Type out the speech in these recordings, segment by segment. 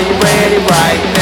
you ready right now?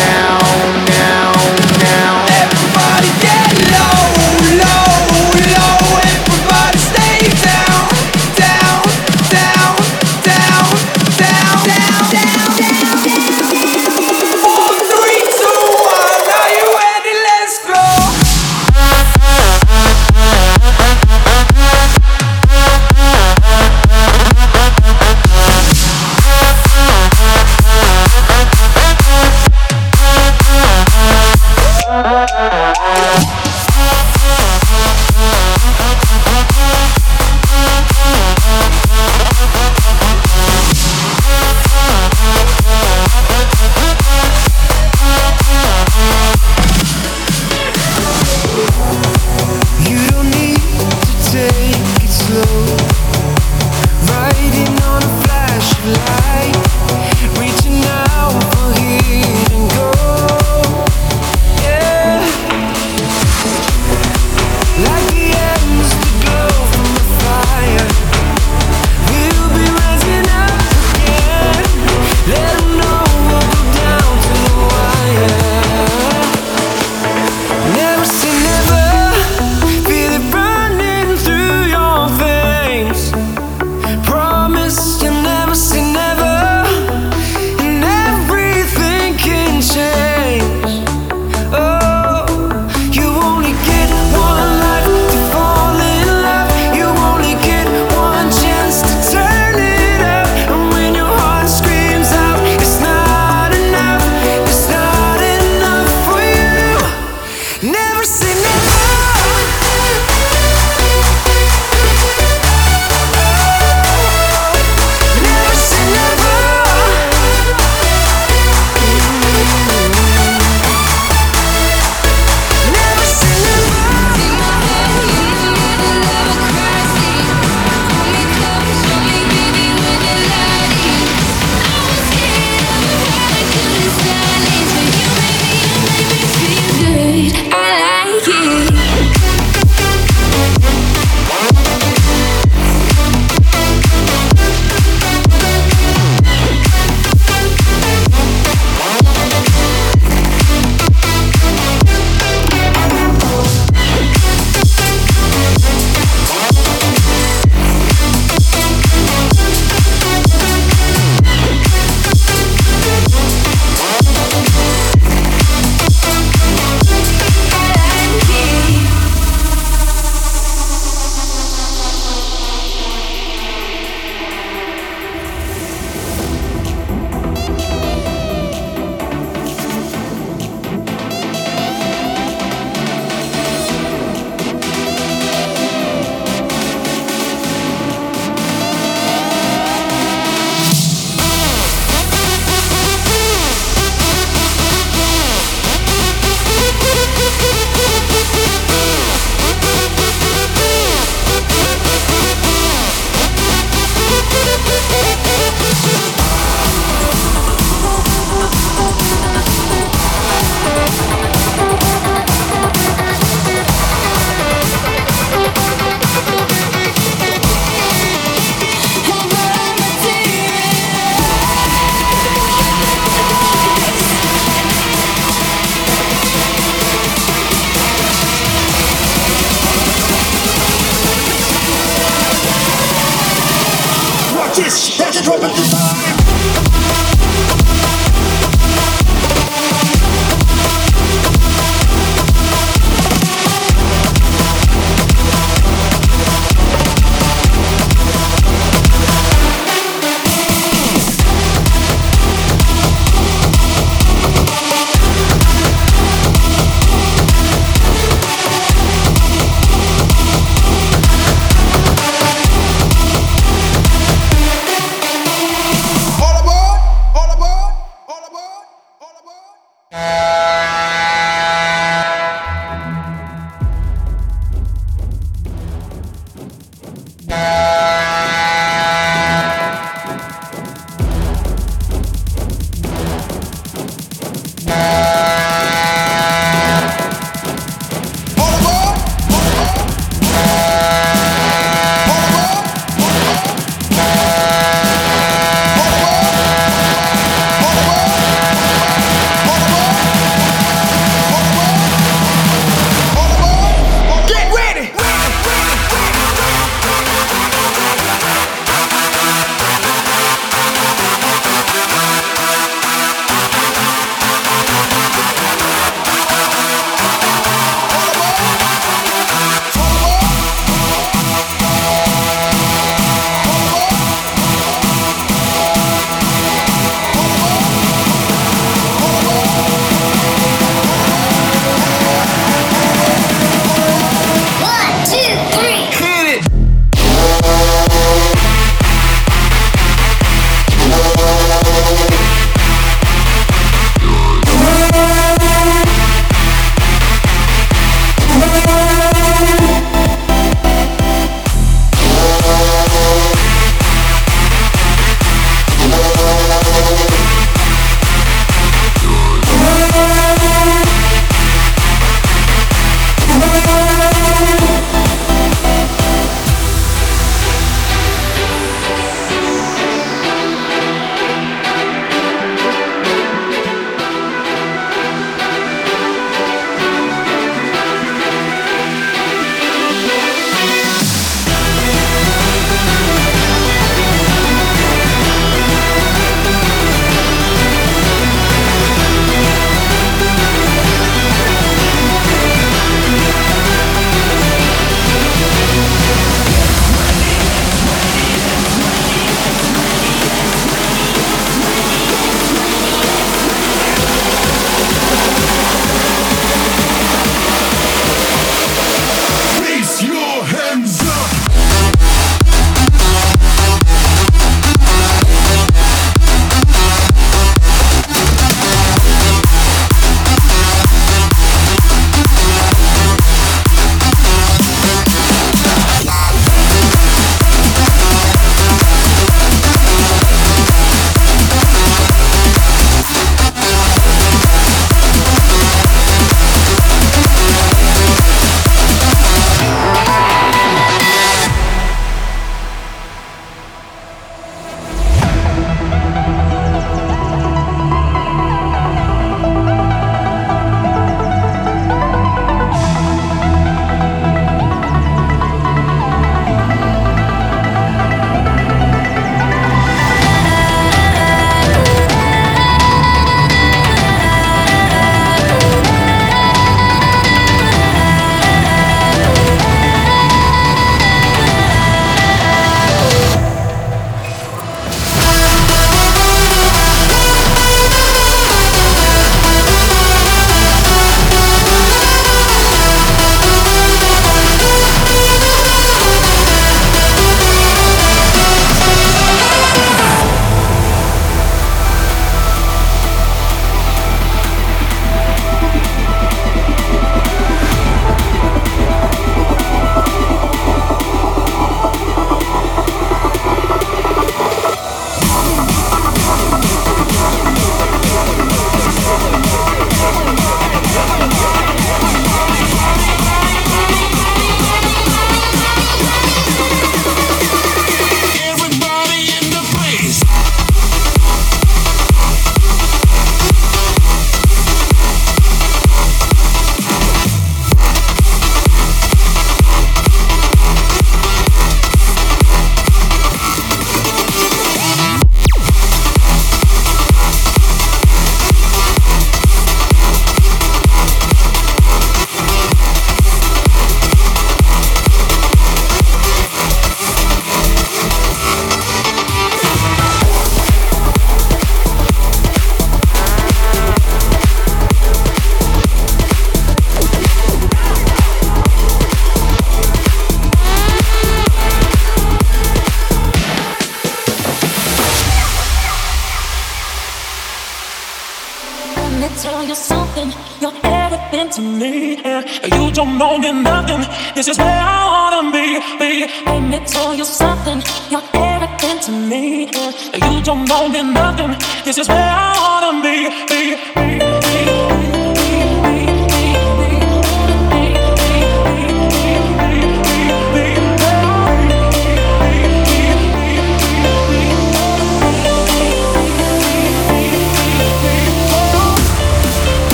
don't know nothing. This is where I wanna be. be.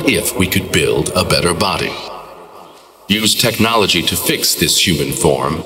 What if we could build a better body? Use technology to fix this human form,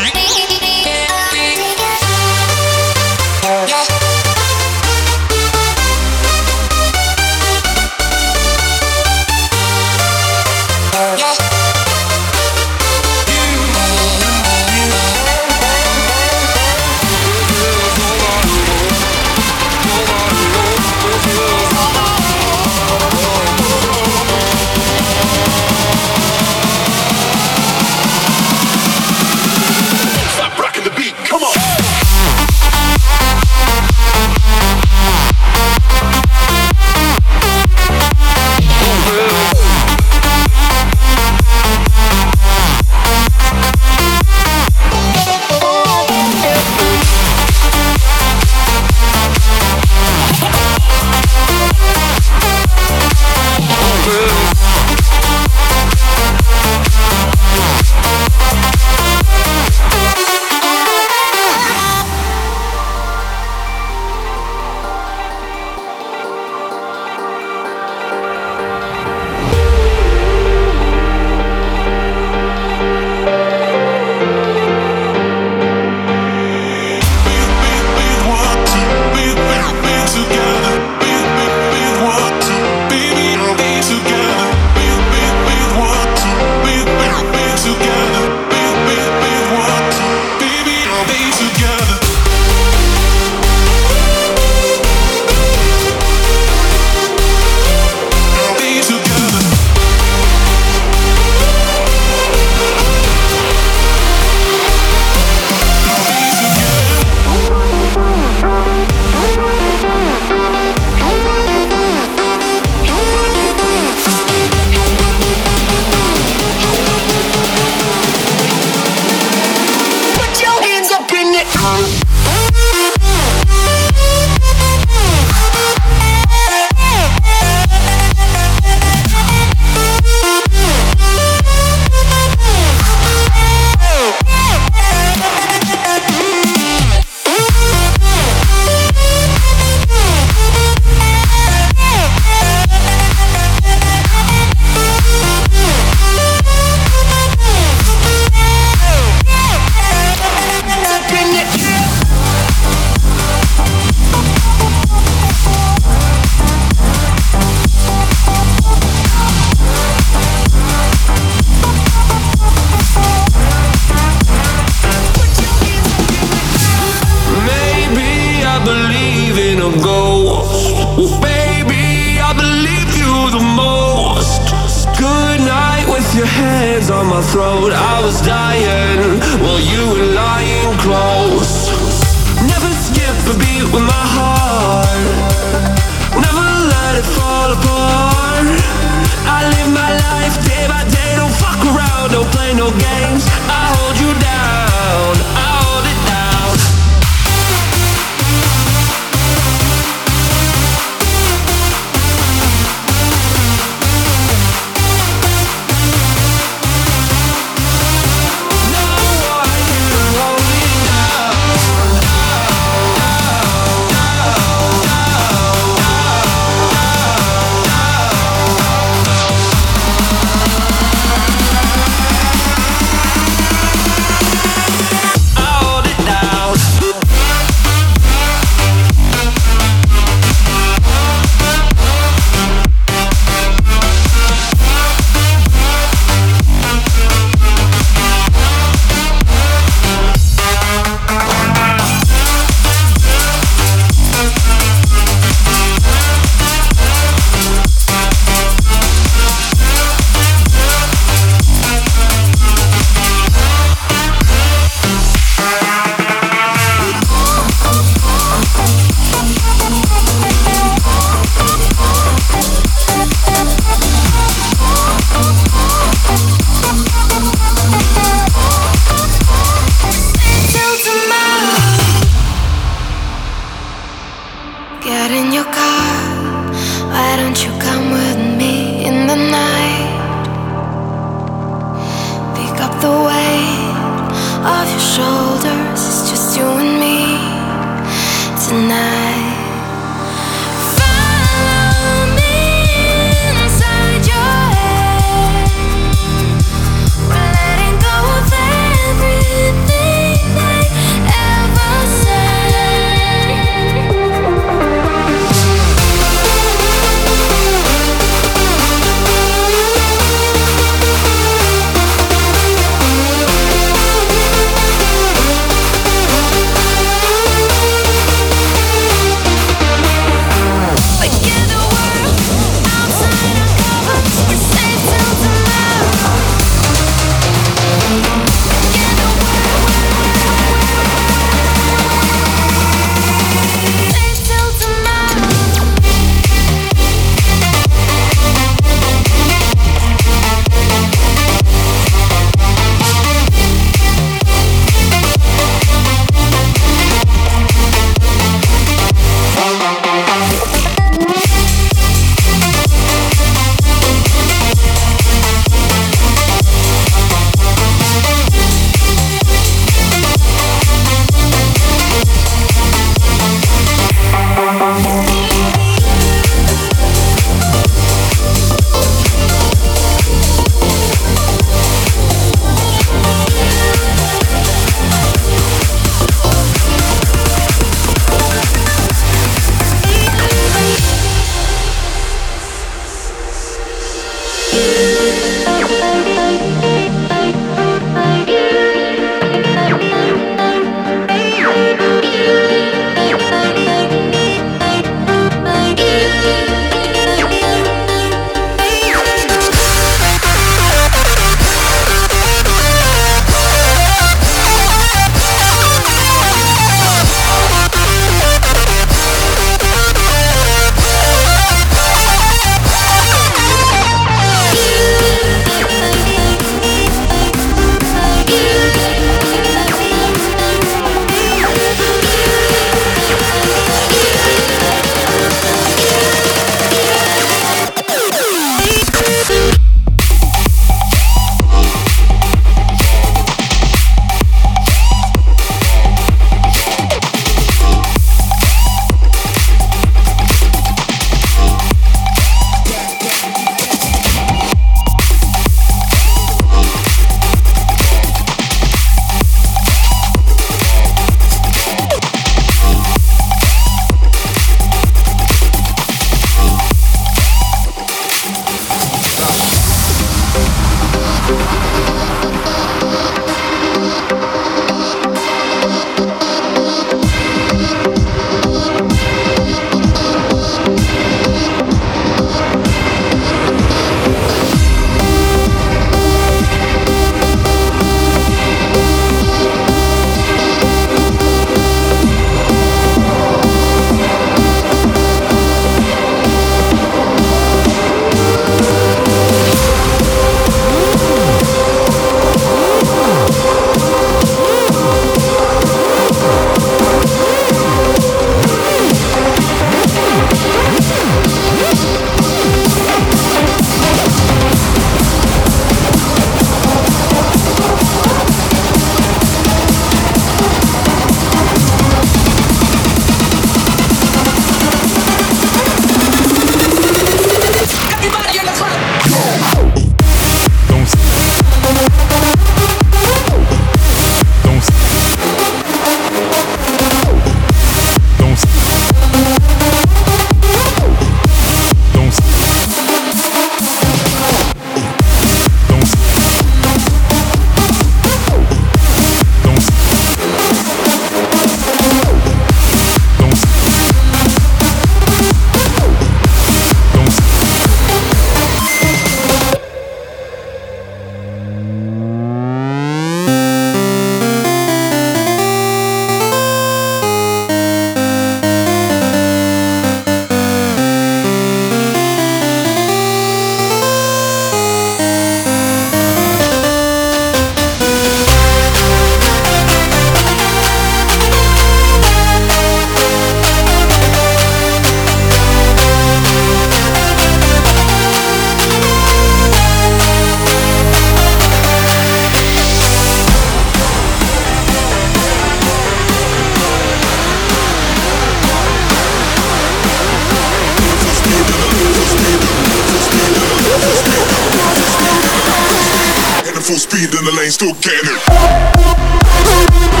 speed in the lane, still getting it.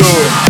good.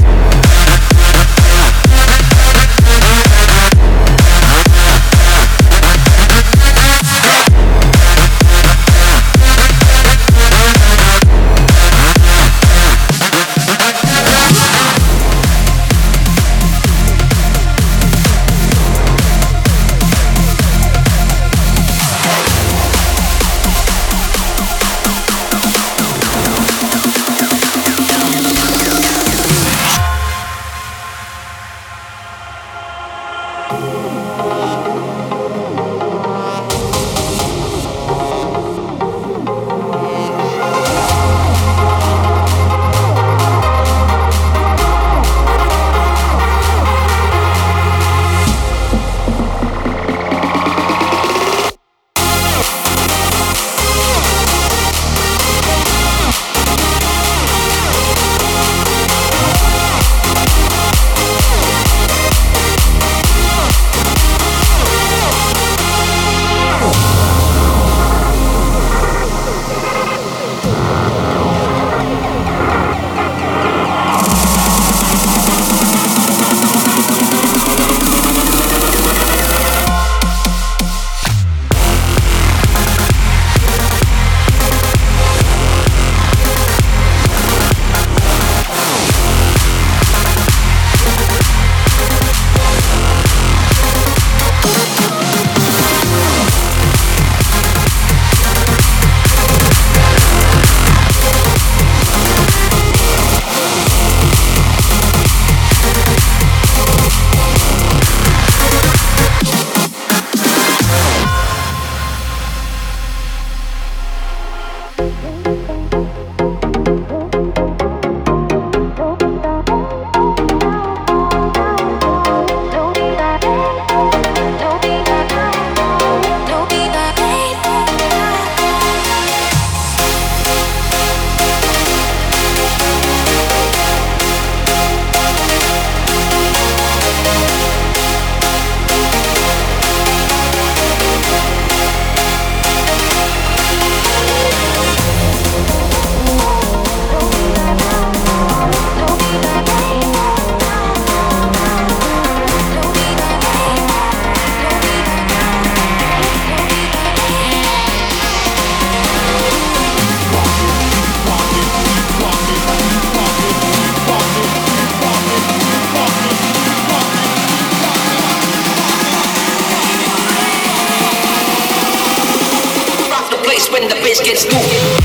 Gets stupid.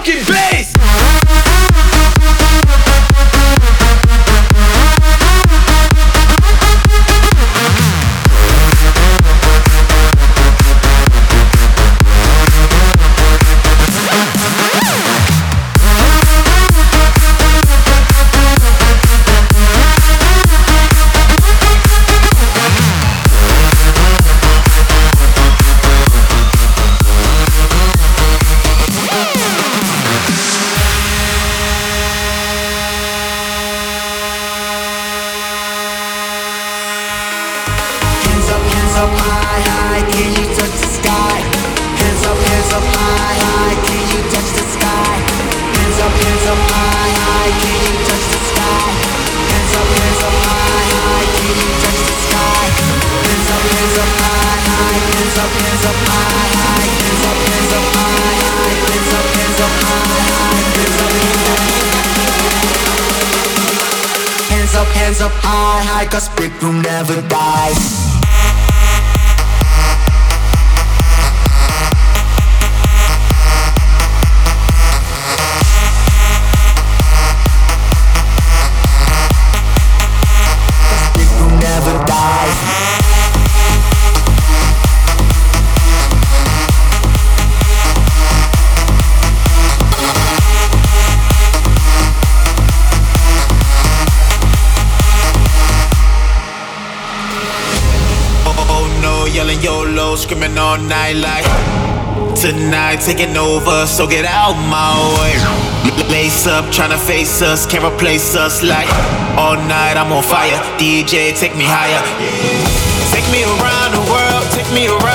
fucking bed. Taking over, so get out my way. Lace up, tryna face us, can't replace us. Like All night I'm on fire, DJ take me higher. Take me around the world, take me around